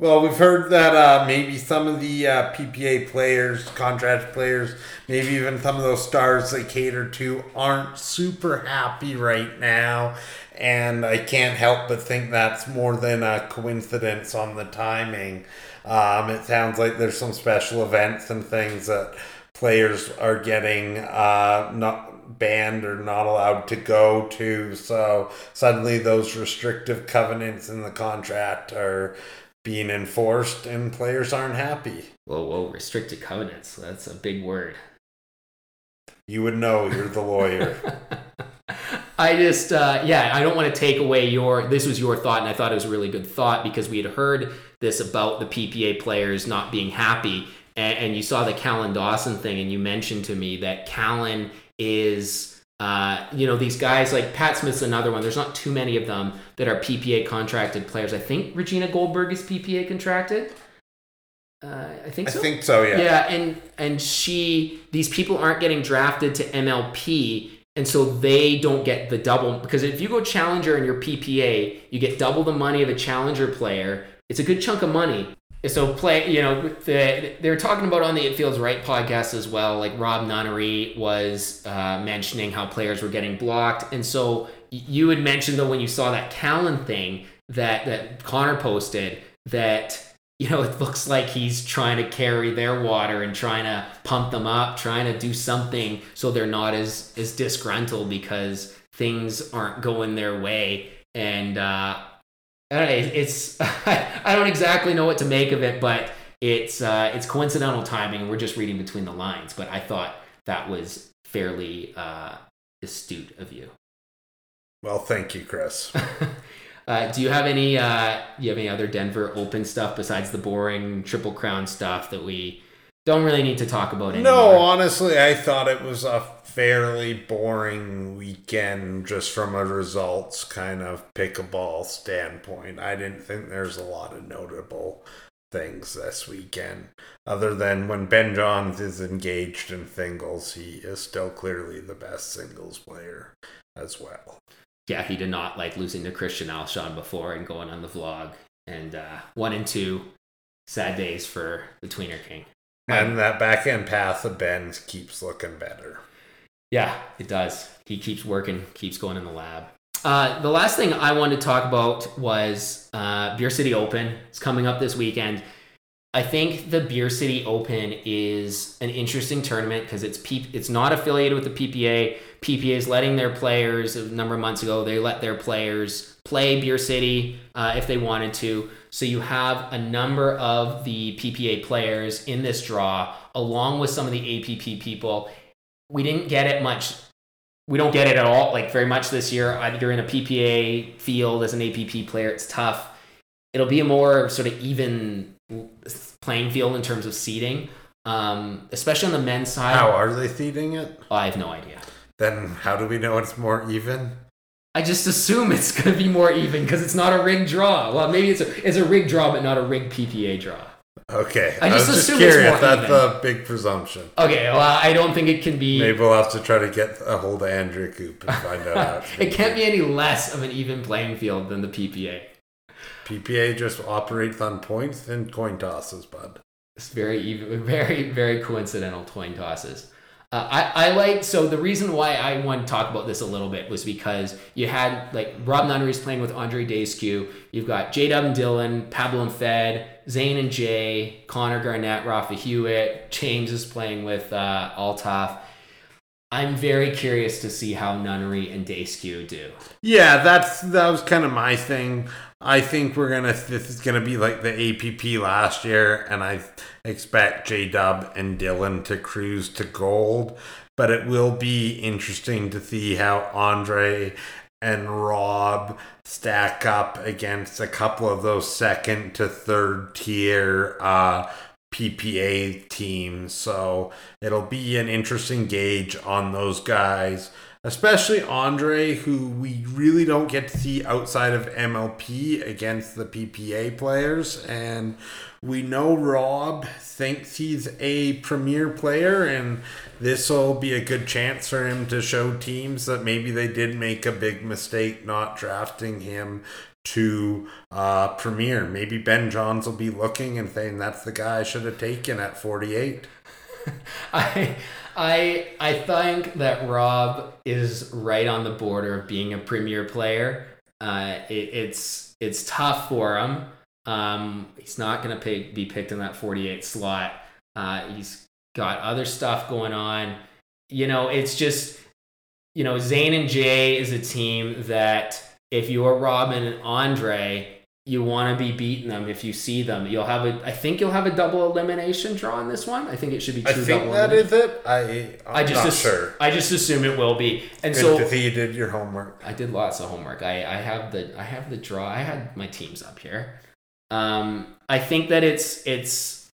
Well, we've heard that uh, maybe some of the uh, PPA players, contract players, maybe even some of those stars they cater to aren't super happy right now. And I can't help but think that's more than a coincidence on the timing. Um, it sounds like there's some special events and things that players are getting uh, not banned or not allowed to go to. So suddenly those restrictive covenants in the contract are being enforced and players aren't happy. Whoa, whoa, restricted covenants. That's a big word. You would know, you're the lawyer. I just, uh, yeah, I don't want to take away your, this was your thought, and I thought it was a really good thought because we had heard this about the PPA players not being happy. And, and you saw the Callan Dawson thing, and you mentioned to me that Callan is uh, you know these guys like Pat Smith's another one. There's not too many of them that are PPA contracted players. I think Regina Goldberg is PPA contracted. Uh, I think so. I think so. Yeah. Yeah, and and she these people aren't getting drafted to MLP, and so they don't get the double because if you go challenger in your PPA, you get double the money of a challenger player. It's a good chunk of money so play you know the, they're talking about on the it feels right podcast as well like rob nunnery was uh, mentioning how players were getting blocked and so you had mentioned though when you saw that callan thing that that connor posted that you know, it looks like he's trying to carry their water and trying to pump them up, trying to do something so they're not as as disgruntled because things aren't going their way. And uh, I don't know, it's I don't exactly know what to make of it, but it's uh, it's coincidental timing. We're just reading between the lines, but I thought that was fairly uh, astute of you. Well, thank you, Chris. uh, do you have any? Uh, you have any other Denver Open stuff besides the boring Triple Crown stuff that we don't really need to talk about anymore? No, honestly, I thought it was a fairly boring weekend just from a results kind of pickleball standpoint. I didn't think there's a lot of notable things this weekend. Other than when Ben Johns is engaged in singles, he is still clearly the best singles player as well. Yeah, he did not like losing to Christian Alshon before and going on the vlog. And uh, one and two, sad days for the Tweener King. And that back end path of Ben's keeps looking better. Yeah, it does. He keeps working, keeps going in the lab. Uh, the last thing I wanted to talk about was uh, Beer City Open. It's coming up this weekend. I think the Beer City Open is an interesting tournament because it's P- it's not affiliated with the PPA. PPA is letting their players a number of months ago they let their players play Beer City uh, if they wanted to. So you have a number of the PPA players in this draw, along with some of the APP people. We didn't get it much we don't get it at all, like very much this year. You're in a PPA field as an APP player, it's tough. It'll be a more sort of even playing field in terms of seeding, um, especially on the men's side. How are they seeding it? I have no idea. Then how do we know it's more even? I just assume it's going to be more even because it's not a rigged draw. Well, maybe it's a, it's a rigged draw, but not a rigged PPA draw. Okay. I just was assume just it's more That's even. a big presumption. Okay, well, I don't think it can be. Maybe we'll have to try to get a hold of Andrea Koop and find out. how it can't be any less of an even playing field than the PPA. PPA just operates on points and coin tosses, bud. It's very even, very very coincidental coin tosses. Uh, I, I like so the reason why I want to talk about this a little bit was because you had like Rob Nunnery's playing with Andrei Daescu. You've got J Dub Dylan, Pablo and Fed, Zane and Jay, Connor Garnett, Rafa Hewett. James is playing with uh, Altaf. I'm very curious to see how Nunnery and Daescu do. Yeah, that's that was kind of my thing. I think we're gonna this is gonna be like the APP last year, and I expect J Dub and Dylan to cruise to gold. But it will be interesting to see how Andre and Rob stack up against a couple of those second to third tier uh, PPA teams. So it'll be an interesting gauge on those guys, especially Andre, who we really don't get to see outside of MLP against the PPA players. And we know Rob thinks he's a premier player, and this will be a good chance for him to show teams that maybe they did make a big mistake not drafting him to uh, Premier. Maybe Ben Johns will be looking and saying that's the guy I should have taken at 48. I I I think that Rob is right on the border of being a premier player. Uh, it, it's it's tough for him. Um, he's not going to be picked in that 48 slot. Uh, he's got other stuff going on. You know, it's just you know Zane and Jay is a team that if you're Robin and Andre, you want to be beating them if you see them. You'll have a I think you'll have a double elimination draw in this one. I think it should be true I think double that is it. I, I'm I just not ass- sure. I just assume it will be. And Good so to see you did your homework. I did lots of homework. I, I have the I have the draw. I had my teams up here. Um, I think that it's it's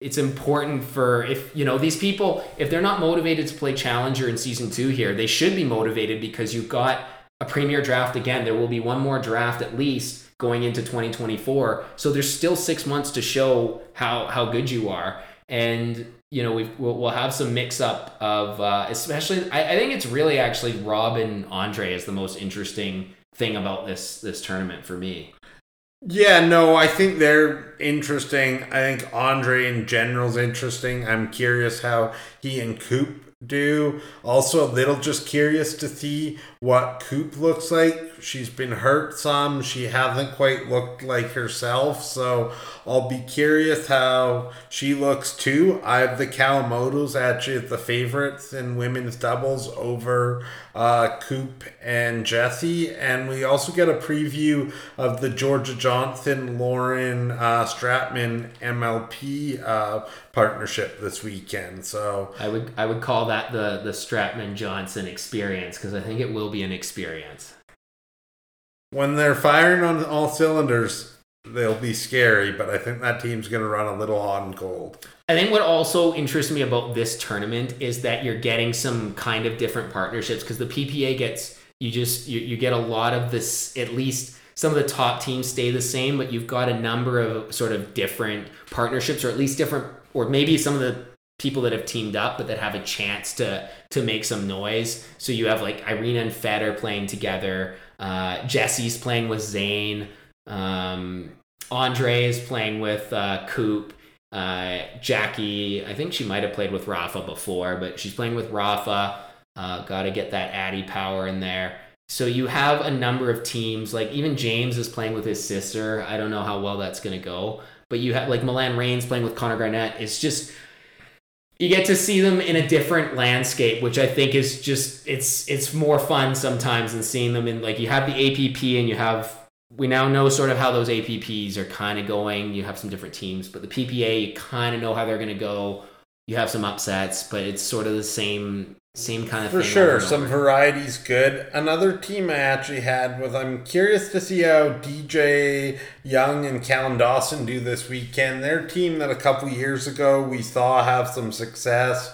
it's important for if you know these people if they're not motivated to play challenger in season two here, they should be motivated because you've got a premier draft again. There will be one more draft at least going into 2024. So there's still six months to show how how good you are. And you know we've, we'll, we'll have some mix up of uh, especially I, I think it's really actually Rob and Andre is the most interesting thing about this this tournament for me. Yeah, no, I think they're interesting. I think Andre in general's interesting. I'm curious how he and Koop do. Also, a little just curious to see what Koop looks like She's been hurt some. She hasn't quite looked like herself. So I'll be curious how she looks too. I have the Kawamotos actually the favorites in women's doubles over uh, Koop and Jesse. And we also get a preview of the Georgia Johnson Lauren uh, Stratman MLP uh, partnership this weekend. So I would I would call that the the Stratman Johnson experience because I think it will be an experience. When they're firing on all cylinders, they'll be scary. But I think that team's going to run a little hot and cold. I think what also interests me about this tournament is that you're getting some kind of different partnerships because the PPA gets you just you, you get a lot of this at least some of the top teams stay the same but you've got a number of sort of different partnerships or at least different or maybe some of the people that have teamed up but that have a chance to to make some noise so you have like Irina and Feder playing together uh, Jesse's playing with Zane um, Andre is playing with uh, Koop uh, Jackie, I think she might have played with Rafa before, but she's playing with Rafa. Uh, Got to get that Addy power in there. So you have a number of teams, like even James is playing with his sister. I don't know how well that's going to go, but you have like Milan Rane playing with Connor Garnett. It's just you get to see them in a different landscape, which I think is just it's it's more fun sometimes than seeing them in like you have the APP and you have we now know sort of how those APPs are kind of going. You have some different teams, but the PPA you kind of know how they're going to go. You have some upsets, but it's sort of the same same kind of For sure, some over. variety's good. Another team I actually had was I'm curious to see how DJ Young and Callan Dawson do this weekend. Their team that a couple years ago we saw have some success.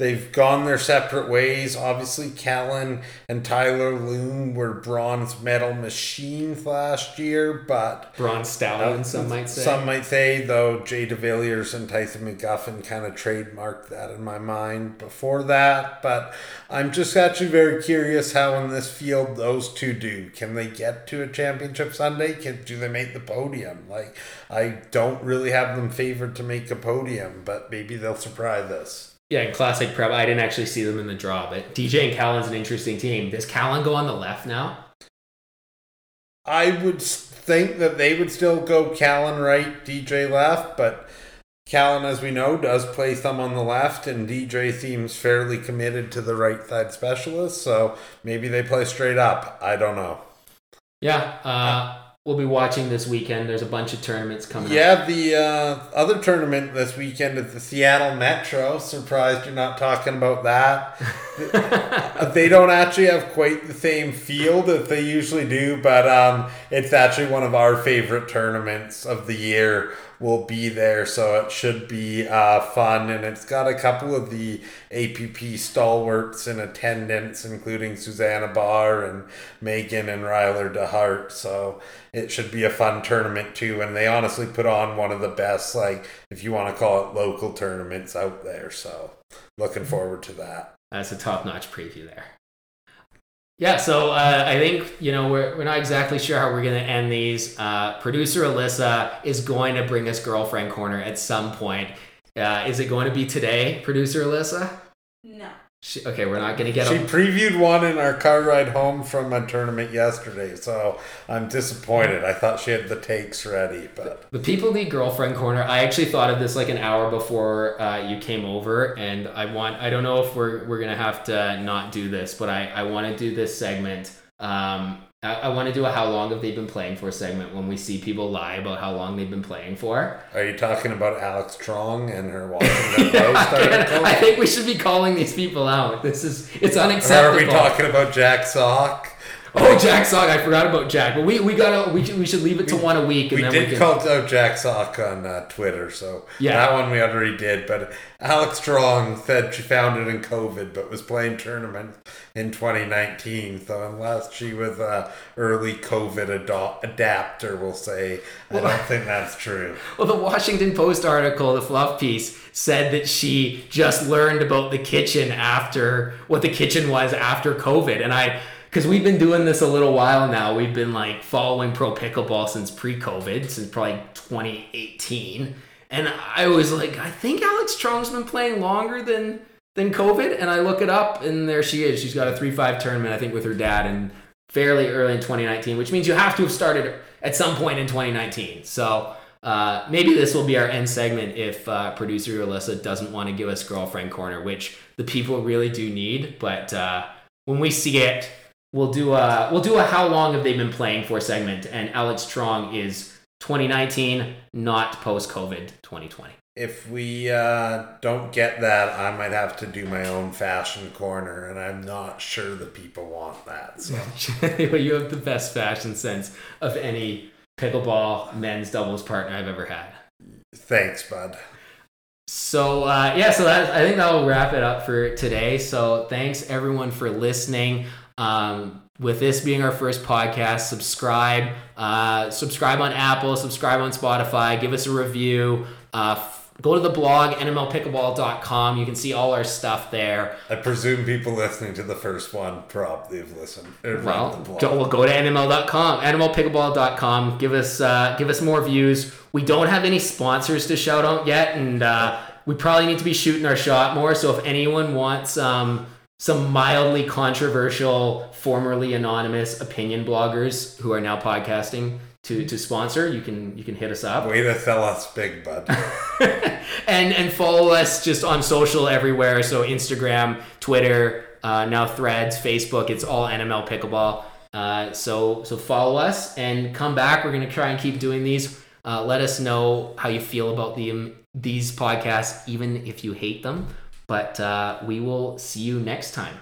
They've gone their separate ways. Obviously, Callan and Tyler Loong were bronze medal machines last year, but Bronze Stallion, some might say. some might say, though, Jay DeVilliers and Tyson McGuffin kind of trademarked that in my mind before that. But I'm just actually very curious how in this field those two do. Can they get to a championship Sunday? Can do they make the podium? Like I don't really have them favored to make a podium, but maybe they'll surprise us. Yeah, in classic prep, I didn't actually see them in the draw, but DJ and Callan's an interesting team. Does Callan go on the left now? I would think that they would still go Callan right, DJ left, but Callan, as we know, does play some on the left, and DJ seems fairly committed to the right side specialist, so maybe they play straight up. I don't know. Yeah, uh, we'll be watching this weekend. There's a bunch of tournaments coming up. Yeah, the uh, other tournament this weekend is the Seattle Metro. Surprised you're not talking about that. they don't actually have quite the same field that they usually do, but um, it's actually one of our favorite tournaments of the year. Will be there, so it should be uh, fun. And it's got a couple of the APP stalwarts in attendance, including Susannah Barr and Megan and Ryler DeHeart. So it should be a fun tournament too. And they honestly put on one of the best, like if you want to call it local tournaments out there. So looking forward to that. That's a top notch preview there. Yeah, so uh, I think, you know, we're, we're not exactly sure how we're to end these. Uh, Producer Allissa is going to bring us Girlfriend Corner at some point. Uh, is it going to be today, Producer Allissa? No. She, okay, we're not going to get She a. previewed one in our car ride home from a tournament yesterday, so I'm disappointed. I thought she had the takes ready, but The people need girlfriend corner. I actually thought of this like an hour before uh, you came over, and I want. I don't know if we're we're gonna have to not do this, but I I want to do this segment. Um, I, I want to do a how long have they been playing for segment when we see people lie about how long they've been playing for. are you talking about Alex Truong and her Washington Post I article? think we should be calling these people out. This is it's Or are we talking about Jack Sock? Oh, Jack Sock. I forgot about Jack, but we we gotta we should, we should leave it to one a week, and We then did we can. call out Jack Sock on uh, Twitter, so Yeah. that one we already did. But Alex Truong said she found it in COVID, but was playing tournament in 2019. So unless she was a early COVID ado- adapter, we'll say, I don't think that's true. Well, the Washington Post article, the fluff piece, said that she just learned about the kitchen after what the kitchen was after COVID. And I, because we've been doing this a little while now, we've been like following pro pickleball since pre COVID, since probably 2018. And I was like, I think Alex Truong's been playing longer than than COVID. And I look it up, and there she is. She's got a 3 5 tournament, I think, with her dad. And fairly early in 2019, which means you have to have started at some point in 2019. So uh, maybe this will be our end segment if uh, producer Allissa doesn't want to give us girlfriend corner, which the people really do need. But uh, when we see it, we'll do a we'll do a how long have they been playing for segment, and Alex Truong is 2019, not post COVID 2020. If we uh, don't get that, I might have to do my own fashion corner, and I'm not sure the people want that. So you have the best fashion sense of any pickleball men's doubles partner I've ever had. Thanks, bud. So uh, yeah, so that I think that will wrap it up for today. So thanks everyone for listening. Um, with this being our first podcast, subscribe, uh, subscribe on Apple, subscribe on Spotify, give us a review. Uh, go to the blog nmlpickleball.com you can see all our stuff there. I presume people listening to the first one probably have listened well go, we'll go to nml.com nmlpickleball.com give us uh, give us more views. We don't have any sponsors to shout out yet and uh, we probably need to be shooting our shot more. So if anyone wants um, some mildly controversial formerly anonymous opinion bloggers who are now podcasting to to sponsor, you can you can hit us up. Way to sell us big, bud. and and follow us just on social everywhere. So Instagram, Twitter, uh, now Threads, Facebook. It's all NML Pickleball. Uh, so so follow us and come back. We're gonna try and keep doing these. Uh, let us know how you feel about the these podcasts, even if you hate them. But uh, we will see you next time.